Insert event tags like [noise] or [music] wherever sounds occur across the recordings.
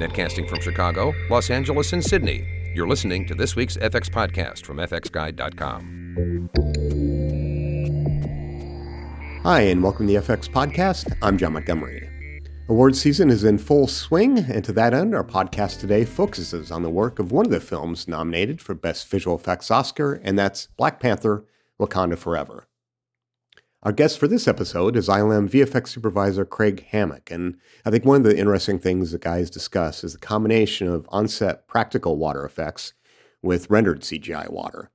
Netcasting from Chicago, Los Angeles, and Sydney. You're listening to this week's FX podcast from FXGuide.com. Hi, and welcome to the FX Podcast. I'm John Montgomery. Award season is in full swing, and to that end, our podcast today focuses on the work of one of the films nominated for Best Visual Effects Oscar, and that's Black Panther Wakanda Forever. Our guest for this episode is ILM VFX supervisor Craig Hammock. and I think one of the interesting things the guys discuss is the combination of on-set practical water effects with rendered CGI water.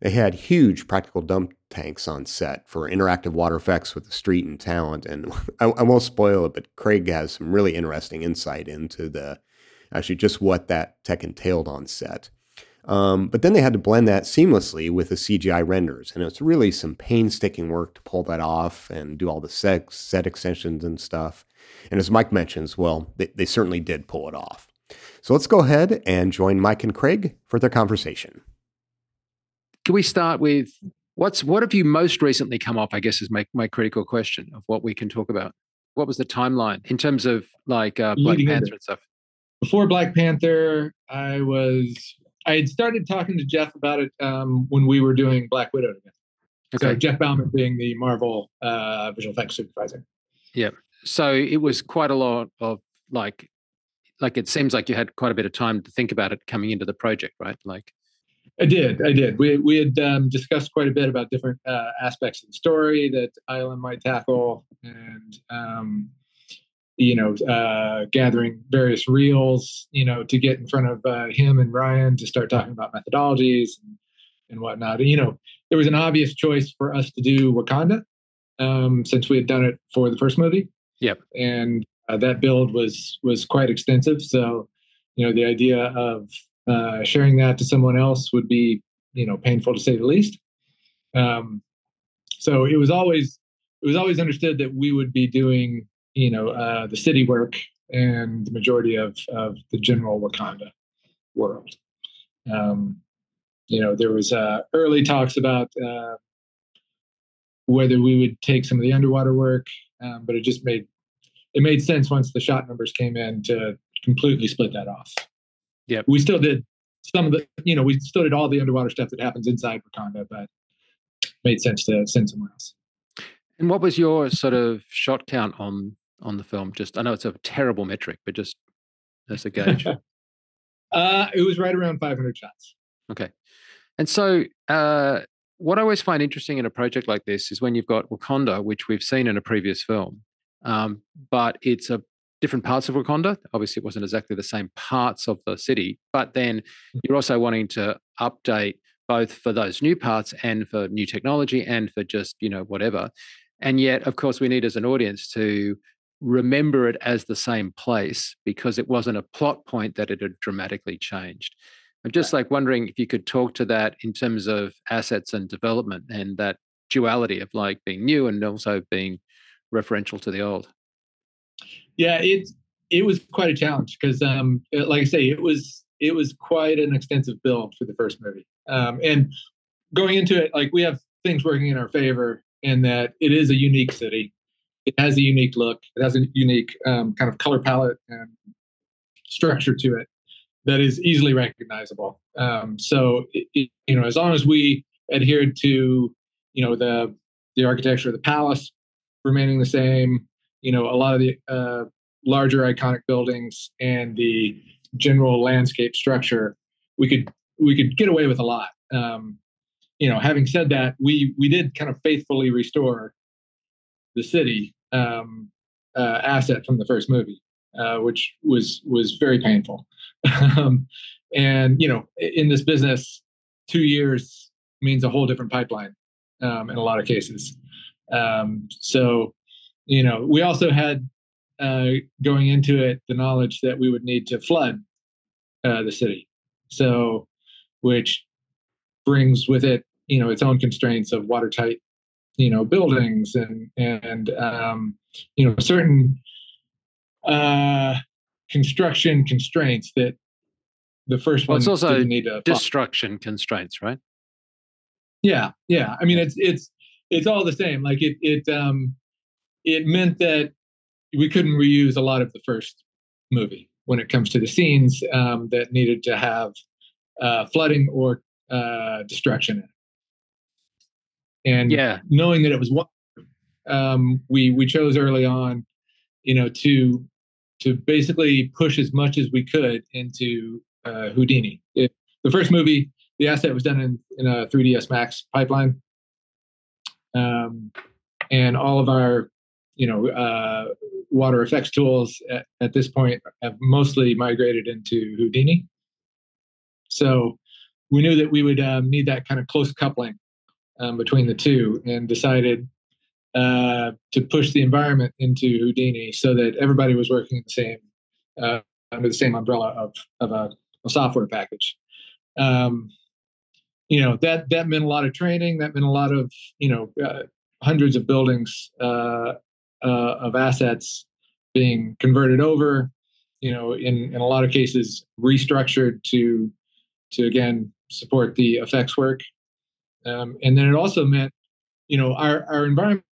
They had huge practical dump tanks on set for interactive water effects with the street and talent, and [laughs] I, I won't spoil it, but Craig has some really interesting insight into the actually just what that tech entailed on set. Um, but then they had to blend that seamlessly with the CGI renders, and it's really some painstaking work to pull that off and do all the set, set extensions and stuff. And as Mike mentions, well, they, they certainly did pull it off. So let's go ahead and join Mike and Craig for their conversation. Can we start with what's what have you most recently come off? I guess is my my critical question of what we can talk about. What was the timeline in terms of like uh, Black Panther and stuff? Before Black Panther, I was I had started talking to Jeff about it um, when we were doing Black Widow together. Okay. So Jeff Baumann being the Marvel uh, visual effects supervisor. Yeah. So it was quite a lot of like, like it seems like you had quite a bit of time to think about it coming into the project, right? Like, I did, I did. We we had um, discussed quite a bit about different uh, aspects of the story that ILM might tackle, and um, you know, uh, gathering various reels, you know, to get in front of uh, him and Ryan to start talking about methodologies and, and whatnot. And, you know, there was an obvious choice for us to do Wakanda um, since we had done it for the first movie. Yep. And uh, that build was was quite extensive. So, you know, the idea of uh, sharing that to someone else would be, you know, painful to say the least. Um, so it was always it was always understood that we would be doing you know uh, the city work and the majority of of the general Wakanda world. Um, you know, there was uh, early talks about uh, whether we would take some of the underwater work, um, but it just made it made sense once the shot numbers came in to completely split that off. Yeah, we still did some of the, you know, we still did all the underwater stuff that happens inside Wakanda, but made sense to send somewhere else. And what was your sort of shot count on on the film? Just I know it's a terrible metric, but just as a gauge. [laughs] uh, it was right around 500 shots. Okay, and so uh, what I always find interesting in a project like this is when you've got Wakanda, which we've seen in a previous film, um, but it's a different parts of Wakanda. Obviously, it wasn't exactly the same parts of the city, but then mm. you're also wanting to update both for those new parts and for new technology and for just you know whatever. And yet, of course, we need as an audience to remember it as the same place because it wasn't a plot point that it had dramatically changed. I'm just like wondering if you could talk to that in terms of assets and development and that duality of like being new and also being referential to the old. Yeah, it it was quite a challenge because, um, like I say, it was it was quite an extensive build for the first movie. Um, and going into it, like we have things working in our favor in that it is a unique city it has a unique look. It has a unique um, kind of color palette and structure to it that is easily recognizable. Um, so, it, you know, as long as we adhered to, you know, the the architecture of the palace remaining the same, you know, a lot of the uh, larger iconic buildings and the general landscape structure, we could we could get away with a lot. Um, you know, having said that, we we did kind of faithfully restore the city um, uh, asset from the first movie, uh, which was was very painful. [laughs] um, and you know, in this business, two years means a whole different pipeline um, in a lot of cases. Um, so, you know, we also had uh, going into it the knowledge that we would need to flood uh, the city. So, which brings with it, you know, its own constraints of watertight you know buildings and and um, you know certain uh, construction constraints that the first well, one it's also need to destruction follow. constraints right yeah yeah i mean it's it's it's all the same like it it um it meant that we couldn't reuse a lot of the first movie when it comes to the scenes um, that needed to have uh, flooding or uh, destruction. And yeah, knowing that it was one, um, we we chose early on, you know, to to basically push as much as we could into uh, Houdini. It, the first movie, the asset was done in, in a 3ds Max pipeline, um, and all of our, you know, uh, water effects tools at, at, this point have mostly migrated into Houdini. So we knew that we would um, need that kind of close coupling um, between the two, and decided uh, to push the environment into Houdini so that everybody was working in the same uh, under the same umbrella of of a, a software package. Um, you know that that meant a lot of training. That meant a lot of you know uh, hundreds of buildings uh, uh, of assets being converted over. You know, in in a lot of cases, restructured to to again support the effects work. Um, and then it also meant, you know, our our environment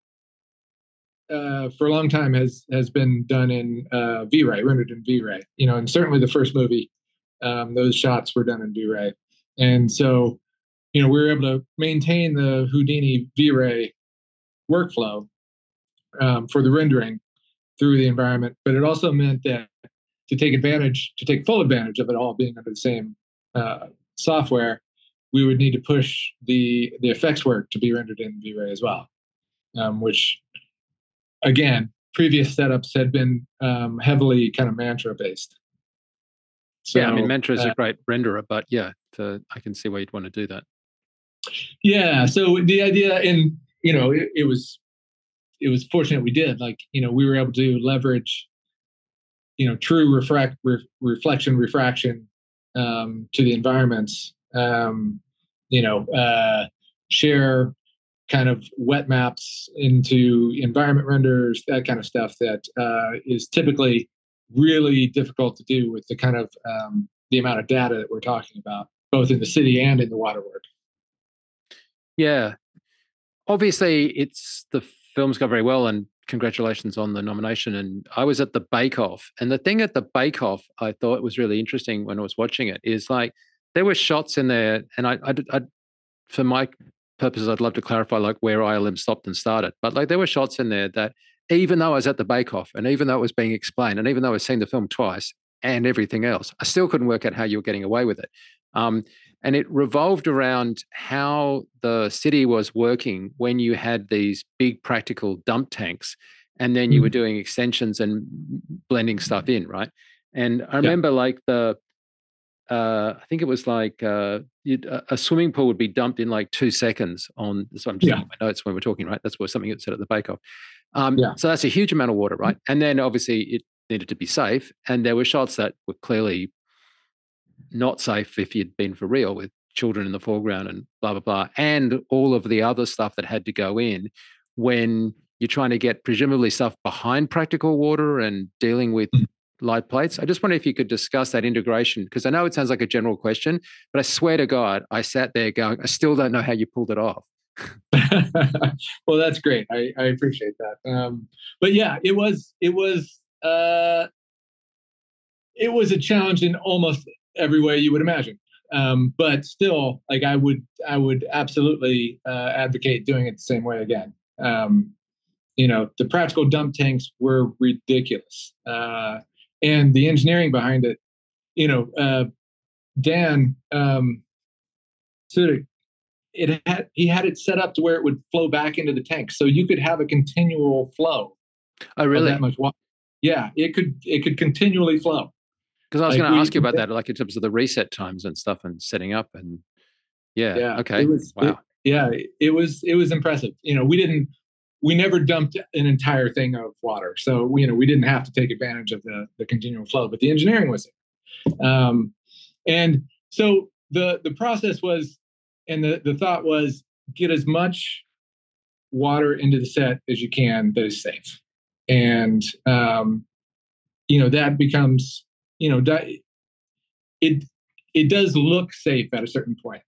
uh, for a long time has has been done in uh, V-Ray, rendered in V-Ray. You know, and certainly the first movie, um, those shots were done in V-Ray, and so you know we were able to maintain the Houdini V-Ray workflow um, for the rendering through the environment, but it also meant that to take advantage, to take full advantage of it all being under the same uh, software, we would need to push the the effects work to be rendered in V-Ray as well, um, which again, previous setups had been um, heavily kind of mantra based. So, yeah, I mean, mantra is uh, a great renderer, but yeah, to, I can see why you'd want to do that. Yeah. So the idea, and you know, it, it was it was fortunate we did. Like, you know, we were able to leverage, you know, true refract re- reflection refraction um, to the environments. Um, you know, uh, share kind of wet maps into environment renders, that kind of stuff that uh, is typically really difficult to do with the kind of um, the amount of data that we're talking about, both in the city and in the water work. Yeah, obviously, it's the film's gone very well, and congratulations on the nomination. And I was at the Bake Off, and the thing at the Bake Off I thought was really interesting when I was watching it is like there were shots in there, and I, I, I for my purposes, I'd love to clarify like where ILM stopped and started. But like there were shots in there that even though I was at the Bake Off and even though it was being explained and even though I was seen the film twice and everything else, I still couldn't work out how you were getting away with it. Um, and it revolved around how the city was working when you had these big practical dump tanks and then you were mm. doing extensions and blending stuff in, right? And I remember yeah. like the uh, I think it was like uh, a swimming pool would be dumped in like two seconds on. So I'm just yeah. my notes when we're talking, right? That's what something that said at the Bake Off. Um, yeah. So that's a huge amount of water, right? And then obviously it needed to be safe, and there were shots that were clearly not safe if you'd been for real with children in the foreground and blah blah blah, and all of the other stuff that had to go in when you're trying to get presumably stuff behind practical water and dealing with mm light plates. I just wonder if you could discuss that integration because I know it sounds like a general question, but I swear to God, I sat there going, I still don't know how you pulled it off. [laughs] well, that's great. I, I appreciate that. Um, but yeah, it was it was uh, it was a challenge in almost every way you would imagine. Um, but still, like I would I would absolutely uh, advocate doing it the same way again. Um, you know, the practical dump tanks were ridiculous. Uh, and the engineering behind it. You know, uh, Dan um, of it had he had it set up to where it would flow back into the tank, so you could have a continual flow. Oh, really? That much water. Yeah, it could it could continually flow. Because I was like going to ask you about that, like in terms of the reset times and stuff and setting up and yeah, yeah okay, was, wow, it, yeah, it was it was impressive. You know, we didn't we never dumped an entire thing of water. So, you know, we didn't have to take advantage of the, the continual flow, but the engineering was there. Um, and so the, the process was, and the, the thought was get as much water into the set as you can that is safe. And, um, you know, that becomes, you know, it, it does look safe at a certain point.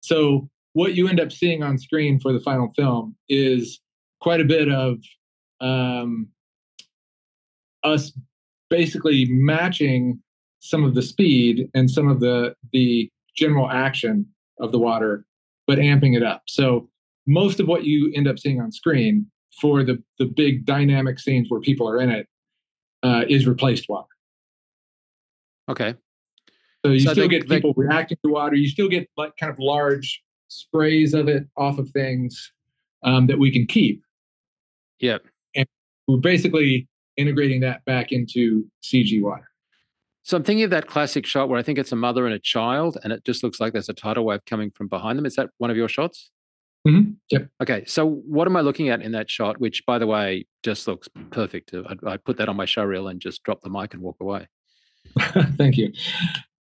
So what you end up seeing on screen for the final film is quite a bit of um, us basically matching some of the speed and some of the the general action of the water, but amping it up. So most of what you end up seeing on screen for the the big dynamic scenes where people are in it uh, is replaced water. Okay. So you So still they- get they- people reacting to water. You still get like kind of large sprays of it off of things um, that we can keep. Yeah. And we're basically integrating that back into CG water. So I'm thinking of that classic shot where I think it's a mother and a child, and it just looks like there's a tidal wave coming from behind them. Is that one of your shots? Mhm. Yep. Okay. So what am I looking at in that shot? Which, by the way, just looks perfect. I'd, I'd put that on my show reel and just drop the mic and walk away. [laughs] Thank you.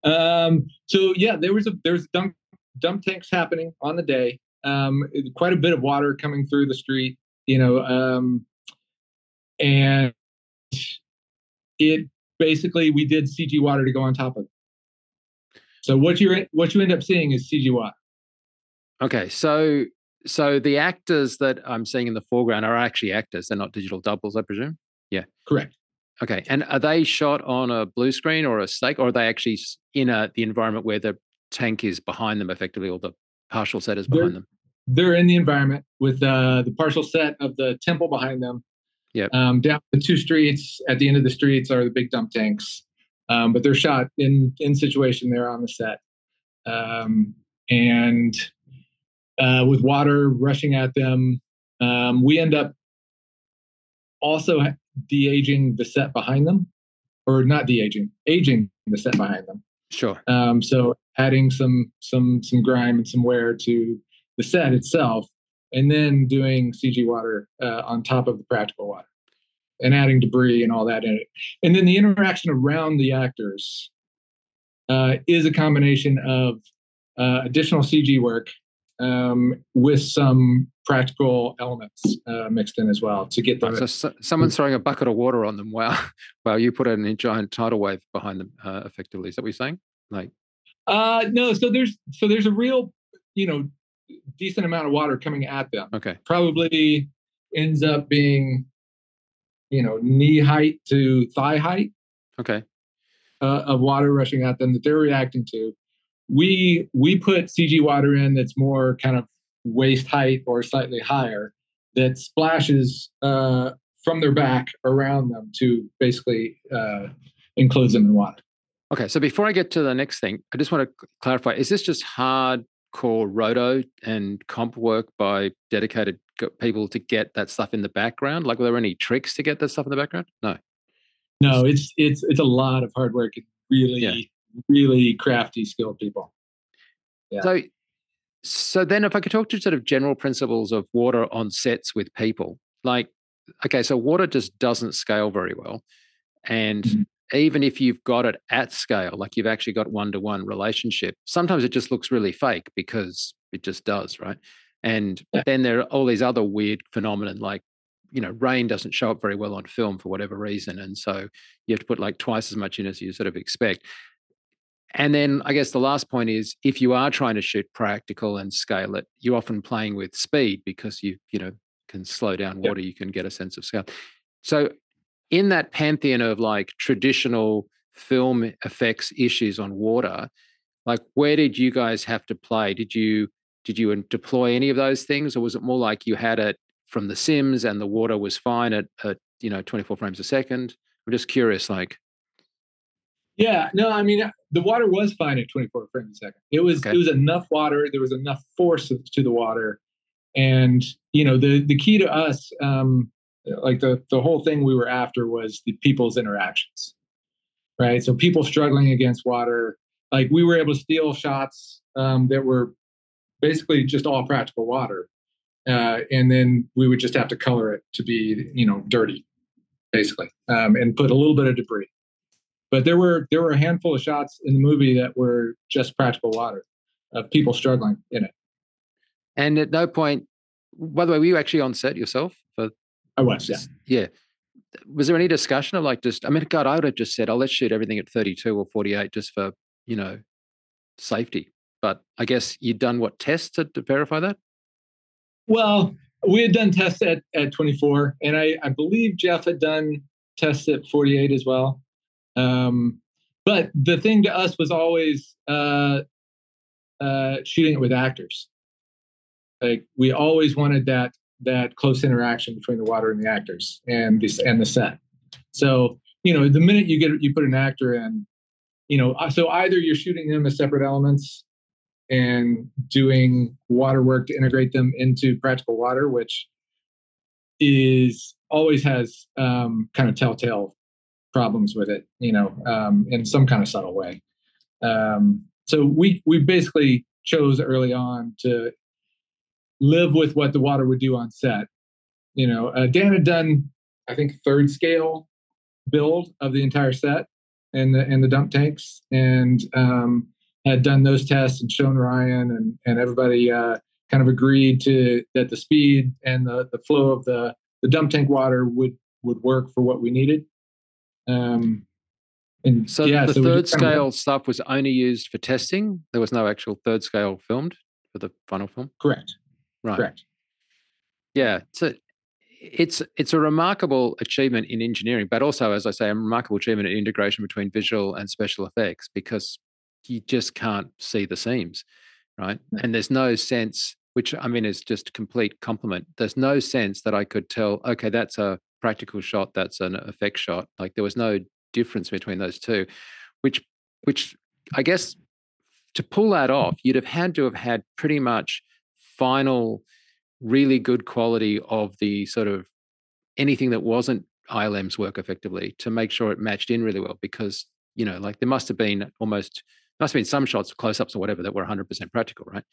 Um, so yeah, there was a there's dump dump tanks happening on the day. Um, quite a bit of water coming through the street, you know, um, and it basically we did CG water to go on top of it. So what you what you end up seeing is CG water. Okay. So so the actors that I'm seeing in the foreground are actually actors. They're not digital doubles, I presume. Yeah, correct. Okay. And are they shot on a blue screen or a stake, or are they actually in a the environment where the tank is behind them, effectively, or the partial set is They're- behind them? They're in the environment with uh, the partial set of the temple behind them. Yep. Um, down the two streets at the end of the streets are the big dump tanks, um, but they're shot in in situation there on the set, um, and uh, with water rushing at them. Um, we end up also de-aging the set behind them, or not de-aging, aging the set behind them. Sure. Um, so adding some some some grime and some wear to the set itself, and then doing CG water uh, on top of the practical water, and adding debris and all that in it. And then the interaction around the actors uh, is a combination of uh, additional CG work um, with some practical elements uh, mixed in as well to get Right, the so, so someone's throwing a bucket of water on them. Wow. [laughs] Wow. You put in a giant tidal wave behind them, uh, effectively. Is that what you're saying? Like, Uh, no, so there's so there's a real, you know, decent amount of water coming at them. okay. Probably ends up being, you know, knee height to thigh height Okay. uh, of water rushing at them that they're reacting to. We we put CG water in that's more kind of waist height or slightly higher that splashes uh, from their back around them to basically uh, enclose them in water. Okay. So before I get to the next thing, I just want to clarify is this just hardcore roto and comp work by dedicated people to get that stuff in the background? Like, were there any tricks to get that stuff in the background? No. No, it's it's it's a lot of hard work and really Yeah. really crafty, skilled people. Yeah. So, so then if I could talk to sort of general principles of water on sets with people, like, okay, so water just doesn't scale very well. And Mhm. Even if you've got it at scale, like you've actually got one to one relationship, sometimes it just looks really fake because it just does, right? And Yeah. then there are all these other weird phenomenon like, you know, rain doesn't show up very well on film for whatever reason. And so you have to put like twice as much in as you sort of expect. And then I guess the last point is if you are trying to shoot practical and scale it, you're often playing with speed because you, you know, can slow down water, you can get a sense of scale. So in that pantheon of like traditional film effects issues on water, like where did you guys have to play? Did you did you deploy any of those things, or was it more like you had it from the Sims and the water was fine at, at you know 24 frames a second? I'm just curious, like Yeah, no, I mean the water was fine at 24 frames a second. It was Okay. it was enough water. There was enough force to the water, and you know the the key to us, um, like the the whole thing we were after was the people's interactions, right? So people struggling against water, like we were able to steal shots um, that were basically just all practical water, uh, and then we would just have to color it to be you know dirty, basically, um, and put a little bit of debris but there were there were a handful of shots in the movie that were just practical water of people struggling in it. and at no point by the way, were you actually on set yourself I was, yeah. yeah. Was there any discussion of like just I mean God, I would have just said, oh let's shoot everything at 32 or 48 just for, you know, safety. But I guess you'd done what tests to, to verify that? Well, we had done tests at, at 24, and I, I believe Jeff had done tests at 48 as well. Um, but the thing to us was always uh, uh, shooting it with actors. Like we always wanted that that close interaction between the water and the actors and this and the set. So you know, the minute you get you put an actor in, you know, uh, so either you're shooting them as separate elements and doing water work to integrate them into practical water, which is always has um, kind of telltale problems with it, you know, um, in some kind of subtle way. Um, so we we basically chose early on to live with what the water would do on set. You know, uh, Dan had done, I think, third scale build of the entire set and the and the dump tanks, and um, had done those tests and shown Ryan and and everybody uh, kind of agreed to that the speed and the the flow of the the dump tank water would would work for what we needed. Um, and so yeah, the so third scale of, stuff was only used for testing. There was no actual third scale filmed for the final film. Correct. Right. Correct. Yeah. So it's it's a remarkable achievement in engineering, but also, as I say, a remarkable achievement in integration between visual and special effects because you just can't see the seams, right? And there's no sense, which I mean is just complete compliment. There's no sense that I could tell, okay, that's a practical shot, that's an effect shot. Like there was no difference between those two, which which I guess to pull that off, you'd have had to have had pretty much final really good quality of the sort of anything that wasn't ILM's work effectively to make sure it matched in really well because you know like there must have been almost must have been some shots close-ups or whatever that were 100% practical right?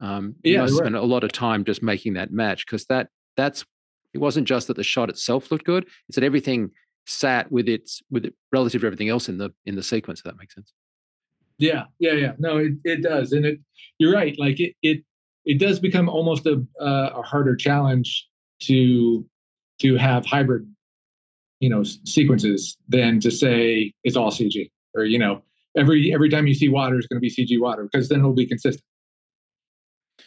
Um yeah, you must right. spend a lot of time just making that match because that that's it wasn't just that the shot itself looked good it's that everything sat with its with it relative to everything else in the in the sequence if that makes sense. Yeah yeah yeah. No it, it does and it you're right like it it it does become almost a, uh, a harder challenge to to have hybrid you know sequences than to say it's all cg or you know every every time you see water is going to be cg water because then it'll be consistent.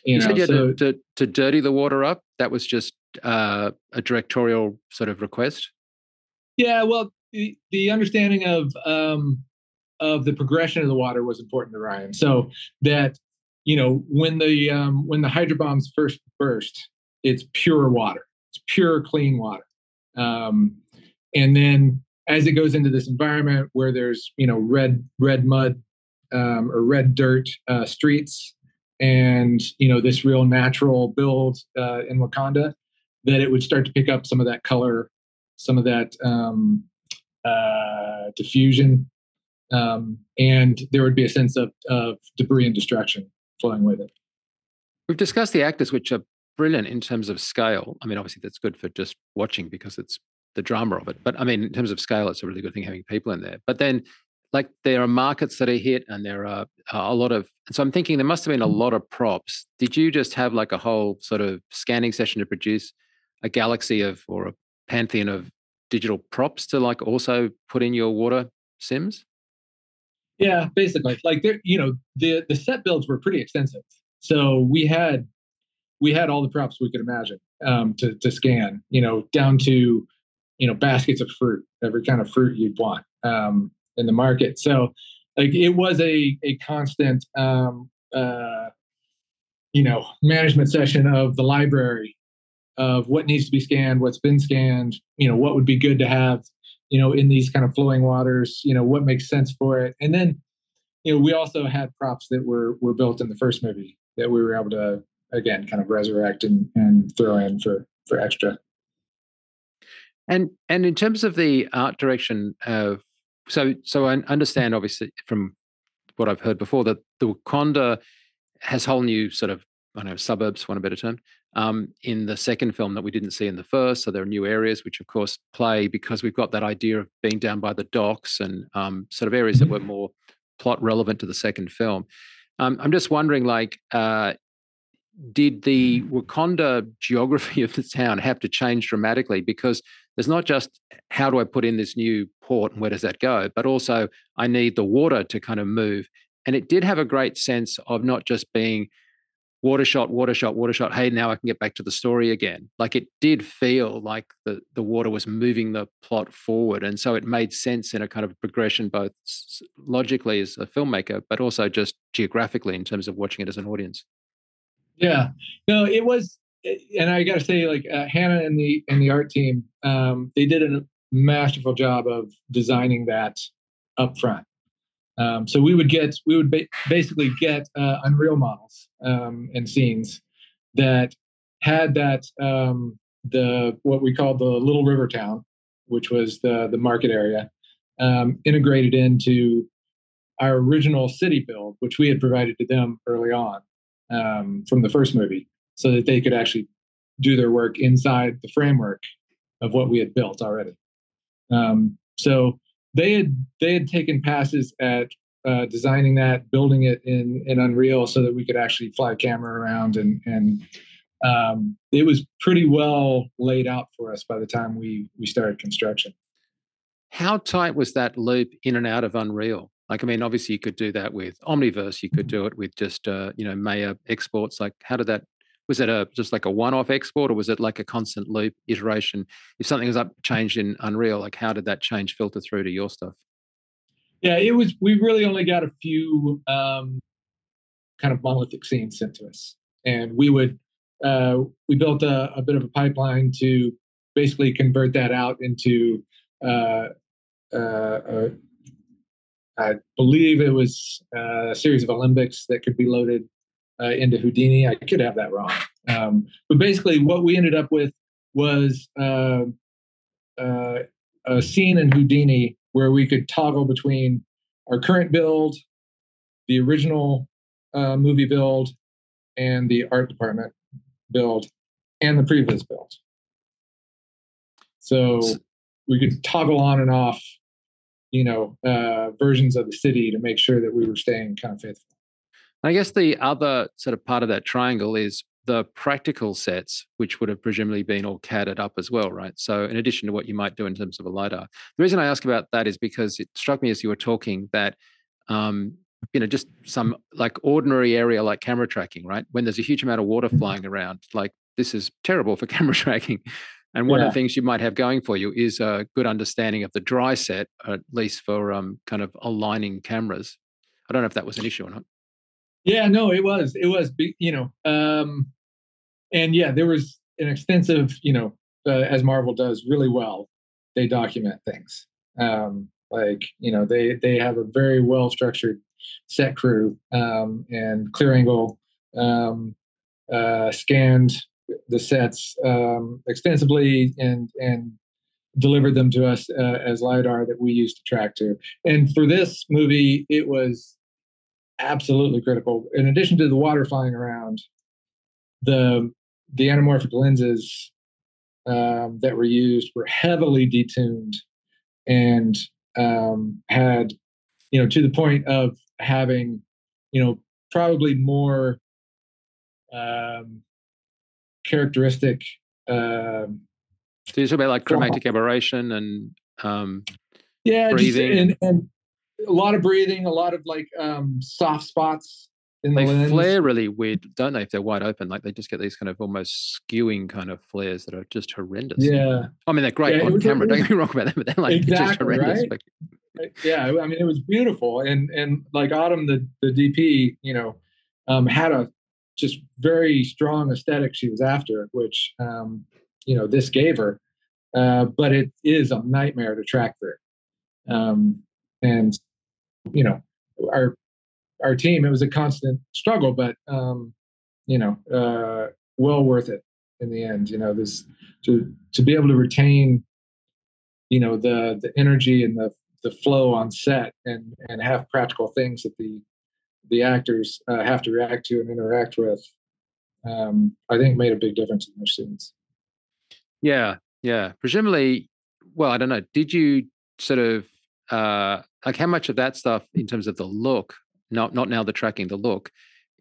You, you know, said you so, to, to, to, dirty the water up? That was just uh, a directorial sort of request? Yeah well the, the understanding of um, of the progression of the water was important to ryan. So that you know when the um, when the hydro bombs first burst it's pure water. It's pure clean water. Um, and then as it goes into this environment where there's you know red red mud um, or red dirt uh, streets and you know this real natural build uh, in wakanda that it would start to pick up some of that color some of that um, uh, diffusion um, and there would be a sense of, of debris and destruction with it. We've discussed the actors, which are brilliant in terms of scale. I mean, obviously, that's good for just watching because it's the drama of it. But I mean, in terms of scale, it's a really good thing having people in there. But then, like, there are markets that are hit, and there are a lot of. So I'm thinking there must have been a mm. lot of props. Did you just have like a whole sort of scanning session to produce a galaxy of or a pantheon of digital props to like also put in your water sims? Yeah, basically, like there, you know, the the set builds were pretty extensive. So we had we had all the props we could imagine um, to to scan. You know, down to you know baskets of fruit, every kind of fruit you'd want um, in the market. So like it was a a constant um, uh, you know management session of the library of what needs to be scanned, what's been scanned, you know, what would be good to have you know, in these kind of flowing waters, you know, what makes sense for it. And then, you know, we also had props that were were built in the first movie that we were able to again kind of resurrect and, and throw in for for extra. And and in terms of the art direction of so so I understand obviously from what I've heard before that the Wakanda has whole new sort of I don't know suburbs, for a better term, um, in the second film that we didn't see in the first. So there are new areas which, of course, play because we've got that idea of being down by the docks and um, sort of areas that were mm-hmm. more plot relevant to the second film. Um, I'm just wondering, like, uh, did the Wakanda geography [laughs] of the town have to change dramatically? Because there's not just how do I put in this new port and where does that go, but also I need the water to kind of move. And it did have a great sense of not just being water shot, water shot, water shot. Hey, now I can get back to the story again. Like it did feel like the the water was moving the plot forward, and so it made sense in a kind of progression, both logically as a filmmaker, but also just geographically in terms of watching it as an audience. Yeah, no, it was, eh, and I got to say, like uh, Hannah and the and the art team, um, they did a masterful job of designing that up front. Um, so we would get we would ba- basically get uh, Unreal models um, and scenes that had that um, the what we called the Little River Town, which was the the market area, um, integrated into our original city build, which we had provided to them early on um, from the first movie, so that they could actually do their work inside the framework of what we had built already. Um, so they had they had taken passes at uh, designing that, building it in in Unreal so that we could actually fly a camera around, and and um, it was pretty well laid out for us by the time we we started construction. How tight was that loop in and out of Unreal? Like, I mean, obviously you could do that with Omniverse. You could do it with just uh, you know Maya exports. Like, how did that was it a just like a one-off export or was it like a constant loop iteration? If something was up changed in unreal like how did that change filter through to your stuff? Yeah it was we really only got a few um, kind of monolithic scenes sent to us. And we would uh, we built a, a, bit of a pipeline to basically convert that out into uh, uh, I believe it was uh, a series of Alembics that could be loaded uh, into Houdini. I could have that wrong. Um, but basically, what we ended up with was uh, uh, a scene in Houdini where we could toggle between our current build, the original uh, movie build, and the art department build, and the previous build. So we could toggle on and off, you know, uh, versions of the city to make sure that we were staying kind of faithful. I guess the other sort of part of that triangle is the practical sets, which would have presumably been all catted up as well, right? So, in addition to what you might do in terms of a LiDAR, the reason I ask about that is because it struck me as you were talking that, um, you know, just some like ordinary area like camera tracking, right? When there's a huge amount of water mm-hmm. flying around, like this is terrible for [laughs] camera tracking. And one yeah. of the things you might have going for you is a good understanding of the dry set, at least for um, kind of aligning cameras. I don't know if that was an issue or not. Yeah, no, it was. It was, you know, um, and yeah, there was an extensive, you know, uh, as Marvel does really well, they document things. Um, like, you know, they they have a very well structured set crew um, and Clear Angle um, uh, scanned the sets um, extensively and and delivered them to us uh, as lidar that we used to track to. And for this movie, it was absolutely critical. In addition to the water flying around, the the anamorphic lenses um, that were used were heavily detuned and um, had, you know, to the point of having, you know, probably more um, characteristic. Um, so you talk about like chromatic aberration and um, yeah, breathing. Just, and, and a lot of breathing, a lot of like um, soft spots in the they lens. flare really weird, don't they? If they're wide open, like they just get these kind of almost skewing kind of flares that are just horrendous. Yeah, I mean they're great yeah, on camera. don't get me wrong about them, but they're like exactly, just horrendous. Right? But... Yeah, I mean it was beautiful, and and like Autumn, the the DP, you know, um, had a just very strong aesthetic she was after, which um, you know this gave her. Uh, but it is a nightmare to track through. Um, and you know, our our team, it was a constant struggle, but um, you know, uh, well worth it in the end. You know, this to to be able to retain, you know, the the energy and the the flow on set and and have practical things that the the actors uh, have to react to and interact with. Um, I think made a big difference in their scenes. Yeah, yeah. Presumably, well, I don't know. Did you sort of uh, like how much of that stuff in terms of the look, not not now the tracking, the look,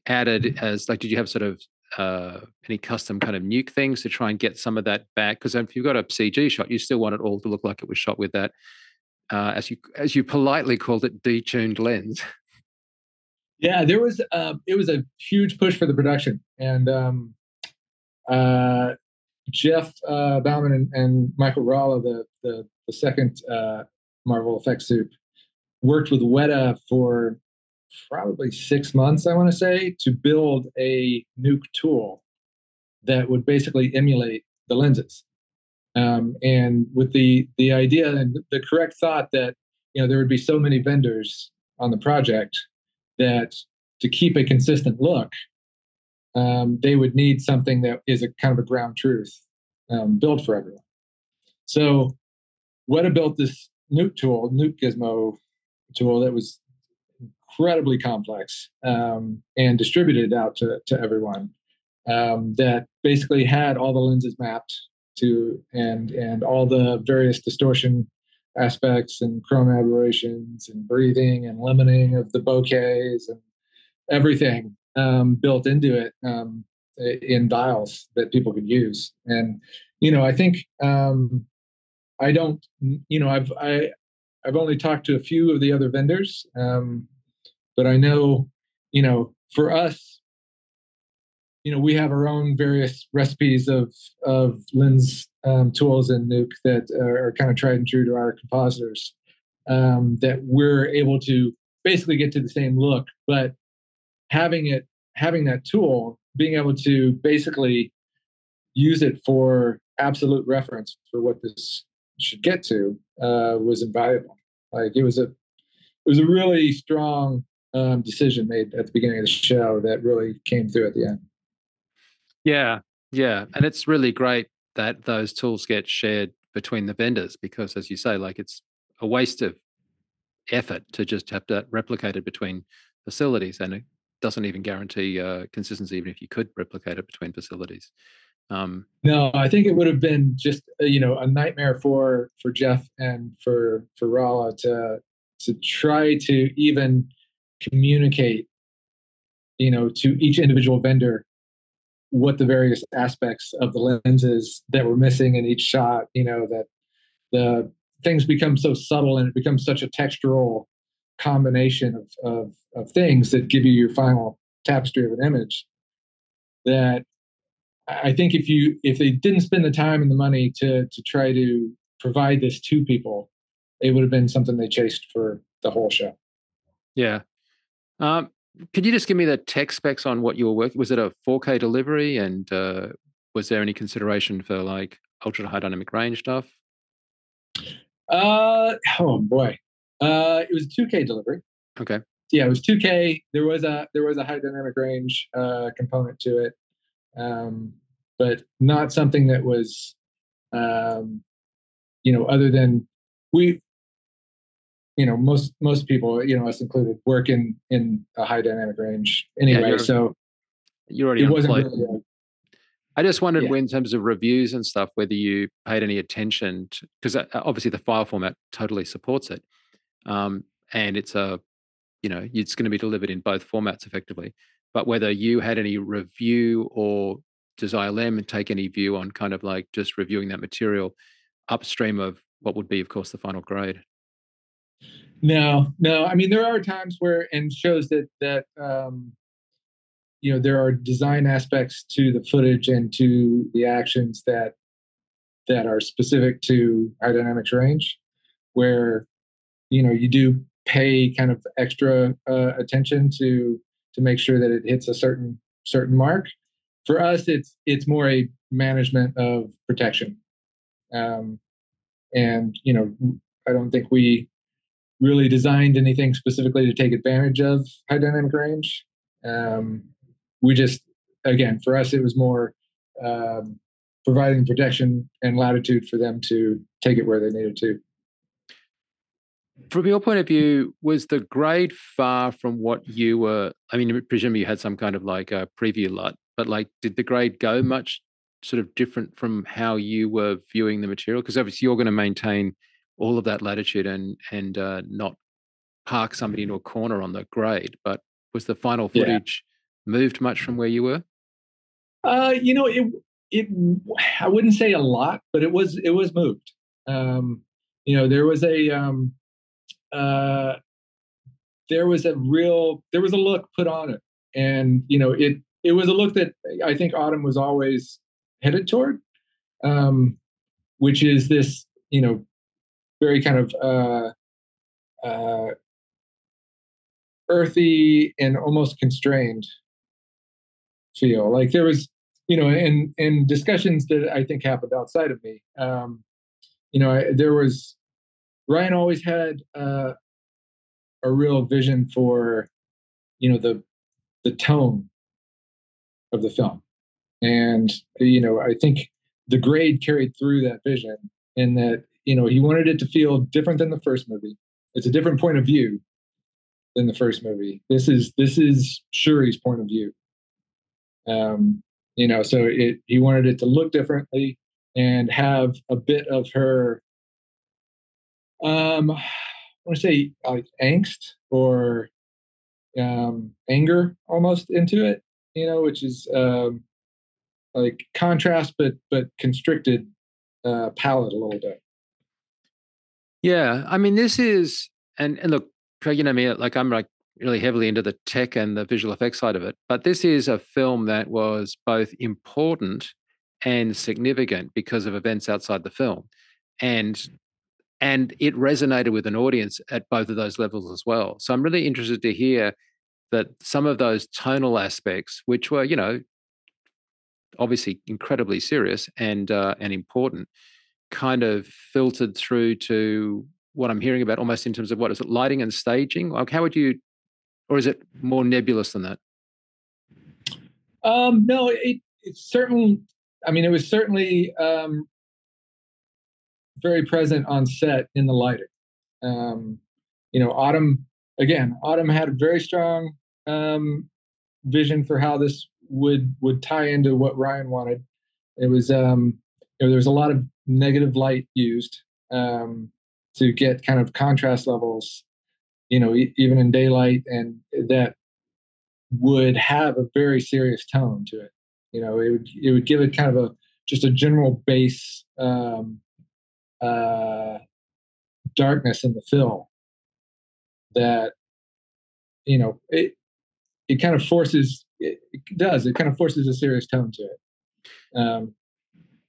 added mm-hmm. as like did you have sort of uh, any custom kind of nuke things to try and get some of that back? Because if you've got a CG shot, you still want it all to look like it was shot with that, uh, as you as you politely called it, detuned lens. [laughs] Yeah, there was uh, it was a huge push for the production, and um, uh, Jeff uh, Baumann and, and Michael Ralla, the the, the second uh, Marvel effects supe, worked with Weta for probably six months, I want to say, to build a nuke tool that would basically emulate the lenses. Um, and with the the idea and the correct thought that you know there would be so many vendors on the project that to keep a consistent look, um, they would need something that is a kind of a ground truth um, built for everyone. So, Weta built this nuke tool, nuke gizmo tool that was incredibly complex um, and distributed out to, to everyone um, that basically had all the lenses mapped to and and all the various distortion aspects and chroma aberrations and breathing and limiting of the bokehs and everything um, built into it um, in dials that people could use. And you know, I think um, I don't, you know, I've I I've only talked to a few of the other vendors, um, but I know, you know, for us, you know, we have our own various recipes of of lens um, tools and Nuke that are, are, kind of tried and true to our compositors. Um, that we're able to basically get to the same look, but having it having that tool, being able to basically use it for absolute reference for what this should get to uh, was invaluable. Like it was a it was a really strong um, decision made at the beginning of the show that really came through at the end. Yeah, yeah, and it's really great that those tools get shared between the vendors because, as you say, like it's a waste of effort to just have to replicate it between facilities, and it doesn't even guarantee uh, consistency, even if you could replicate it between facilities. Um, no, I think it would have been just uh, you know a nightmare for for Jeff and for for Ralla to to try to even communicate, you know, to each individual vendor what the various aspects of the lenses that were missing in each shot. You know that the things become so subtle and it becomes such a textural combination of, of, of things that give you your final tapestry of an image that I think if you if they didn't spend the time and the money to to try to provide this to people, it would have been something they chased for the whole show. Yeah. Um, could you just give me the tech specs on what you were working? Was it a 4K delivery, and uh, was there any consideration for like ultra high dynamic range stuff? Uh oh boy, uh, it was 2K delivery. Okay. Yeah, it was 2K. There was a there was a high dynamic range uh, component to it um, but not something that was, um, you know, other than we, you know, most most people, you know, us included, work in in a high dynamic range anyway. Yeah, you're, so you're already it wasn't really a, I just wondered, yeah. in terms of reviews and stuff, whether you paid any attention because uh, obviously the file format totally supports it, um, and it's a, you know, it's going to be delivered in both formats effectively but whether you had any review or does ILM take any view on kind of like just reviewing that material upstream of what would be, of course, the final grade? No, no. I mean, there are times where, and shows that that um, you know there are design aspects to the footage and to the actions that that are specific to high dynamics range, where you know you do pay kind of extra uh, attention to to make sure that it hits a certain certain mark. For us, it's it's more a management of protection, um, and you know, I don't think we really designed anything specifically to take advantage of high dynamic range. Um, we just, again, for us, it was more um, providing protection and latitude for them to take it where they needed to from your point of view, was the grade far from what you were? I mean, presumably you had some kind of like a preview LUT, but like, did the grade go much sort of different from how you were viewing the material? Because obviously you're going to maintain all of that latitude and and uh, not park somebody into a corner on the grade. But was the final footage yeah. moved much from where you were? Uh, you know, it it I wouldn't say a lot, but it was it was moved. Um, you know, there was a um, uh, there was a real there was a look put on it, and you know it it was a look that I think Autumn was always headed toward, um, which is this you know very kind of uh, uh, earthy and almost constrained feel. Like there was, you know, in in discussions that I think happened outside of me, um, you know, I, there was Ryan always had uh, a real vision for, you know, the the tone of the film, and you know, I think the grade carried through that vision in that you know he wanted it to feel different than the first movie. It's a different point of view than the first movie. This is this is Shuri's point of view. Um, you know, so it he wanted it to look differently and have a bit of her um I want to say like angst or um anger almost into it, you know, which is um like contrast but but constricted uh palette a little bit. Yeah, I mean, this is and and look, Craig, you know me, like I'm like really heavily into the tech and the visual effects side of it. But this is a film that was both important and significant because of events outside the film, and and it resonated with an audience at both of those levels as well. So I'm really interested to hear that some of those tonal aspects, which were you know obviously incredibly serious and uh, and important, kind of filtered through to what I'm hearing about almost in terms of what is it lighting and staging? Like how would you or is it more nebulous than that? Um, no, it, it's certainly. I mean, it was certainly um, very present on set in the lighting. Um, you know, Autumn again. Autumn had a very strong um, vision for how this would would tie into what Ryan wanted. It was um, you know, there was a lot of negative light used um, to get kind of contrast levels you know, e- even in daylight, and that would have a very serious tone to it. You know, it would it would give it kind of a just a general base um, uh, darkness in the film that you know it it kind of forces it, it does it kind of forces a serious tone to it. Um,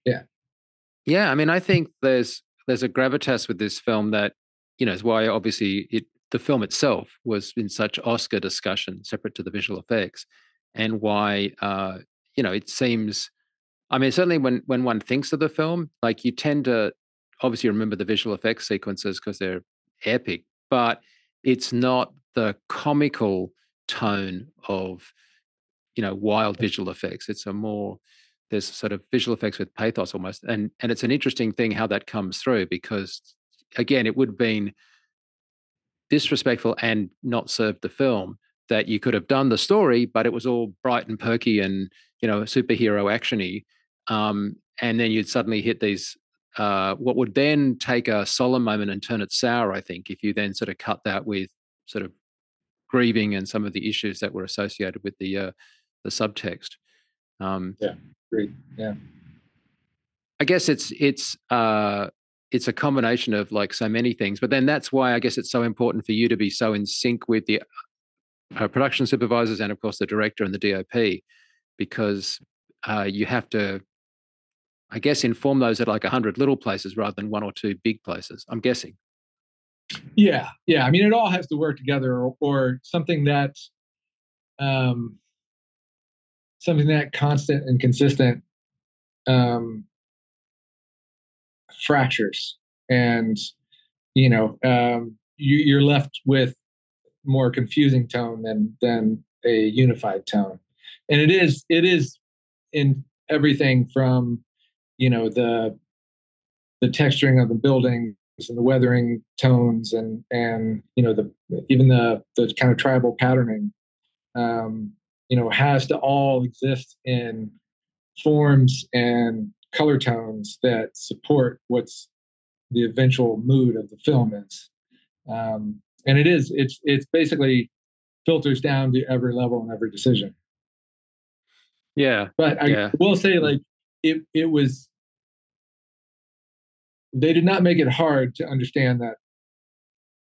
yeah, yeah. I mean, I think there's there's a gravitas with this film that you know is why obviously it the film itself was in such Oscar discussion, separate to the visual effects, and why uh, you know it seems. I mean, certainly when when one thinks of the film, like you tend to obviously remember the visual effects sequences because they're epic, but it's not the comical tone of you know wild visual effects. It's a more there's sort of visual effects with pathos almost, and and it's an interesting thing how that comes through because again, it would have been disrespectful and not served the film that you could have done the story, but it was all bright and perky and you know superhero actiony, um, and then you'd suddenly hit these uh, what would then take a solemn moment and turn it sour. I think if you then sort of cut that with sort of grieving and some of the issues that were associated with the uh, the subtext. Um, yeah, great. Yeah, I guess it's it's uh, it's a combination of like so many things but then that's why i guess it's so important for you to be so in sync with the uh, production supervisors and of course the director and the dop because uh, you have to i guess inform those at like 100 little places rather than one or two big places i'm guessing. Yeah yeah i mean it all has to work together or, or something that um something that constant and consistent um fractures and you know um, you, you're left with more confusing tone than than a unified tone. And it is it is in everything from you know the the texturing of the buildings and the weathering tones and and you know the even the the kind of tribal patterning um you know has to all exist in forms and color tones that support what's the eventual mood of the film is. Um, and it is, it's, it's basically filters down to every level and every decision. Yeah. But I yeah. will say, like, it, it was, they did not make it hard to understand that,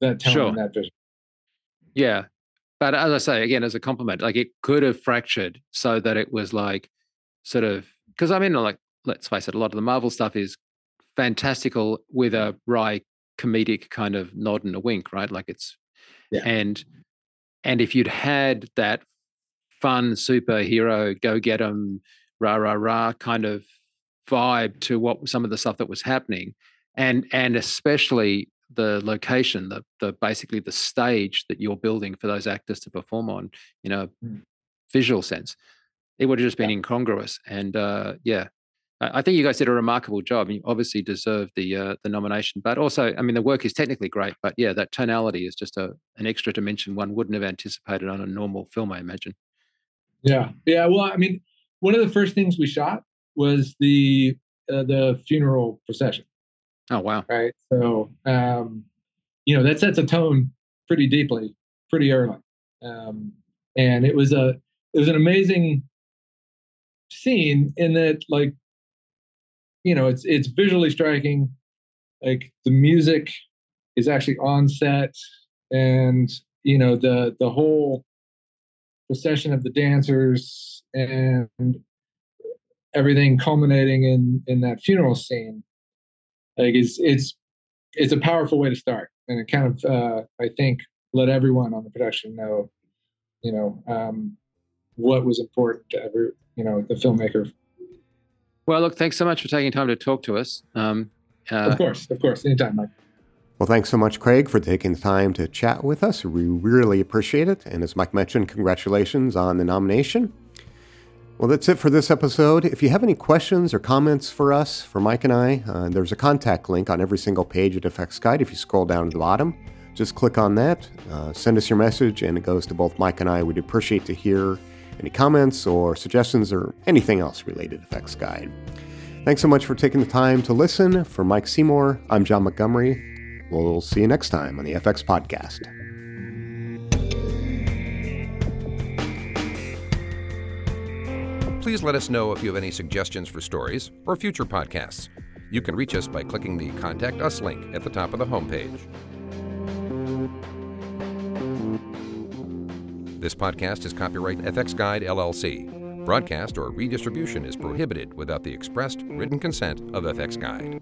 that tone sure. and that vision. Yeah. But as I say, again, as a compliment, like it could have fractured so that it was like sort of because I mean, like, let's face it, a lot of the Marvel stuff is fantastical with a wry comedic kind of nod and a wink, right? Like it's Yeah. and and if you'd had that fun superhero go get get 'em rah rah rah kind of vibe to what some of the stuff that was happening and and especially the location the the basically the stage that you're building for those actors to perform on you know Mm. visual sense it would have just been incongruous and uh yeah I I think you guys did a remarkable job. You obviously deserve the uh, the nomination, but also, I mean, the work is technically great. But yeah, that tonality is just a an extra dimension one wouldn't have anticipated on a normal film, I imagine. Yeah, yeah. Well, I mean, one of the first things we shot was the uh, the funeral procession, Oh wow! right? So, um, you know, that sets a tone pretty deeply, pretty early, um, and it was a it was an amazing scene in that, like, you know, it's it's visually striking. Like the music is actually on set, and you know the the whole procession of the dancers and everything culminating in in that funeral scene like it's it's it's a powerful way to start. And it kind of uh i think let everyone on the production know you know um what was important to every you know the filmmaker. Well, look, thanks so much for taking time to talk to us. Um, uh, of course of course. Anytime mike Well, thanks so much, Craig, for taking the time to chat with us. We really appreciate it. And as Mike mentioned, congratulations on the nomination. Well, that's it for this episode. If you have any questions or comments for us, for Mike and I, uh, there's a contact link on every single page at FX Guide. If you scroll down to the bottom, just click on that, uh, send us your message, and it goes to both Mike and I. We'd appreciate to hear any comments or suggestions or anything else related to FX Guide. Thanks so much for taking the time to listen. For Mike Seymour, I'm John Montgomery. We'll see you next time on the FX Podcast. Please let us know if you have any suggestions for stories or future podcasts. You can reach us by clicking the Contact Us link at the top of the homepage. This podcast is copyright FX Guide LLC. Broadcast or redistribution is prohibited without the expressed written consent of FX Guide.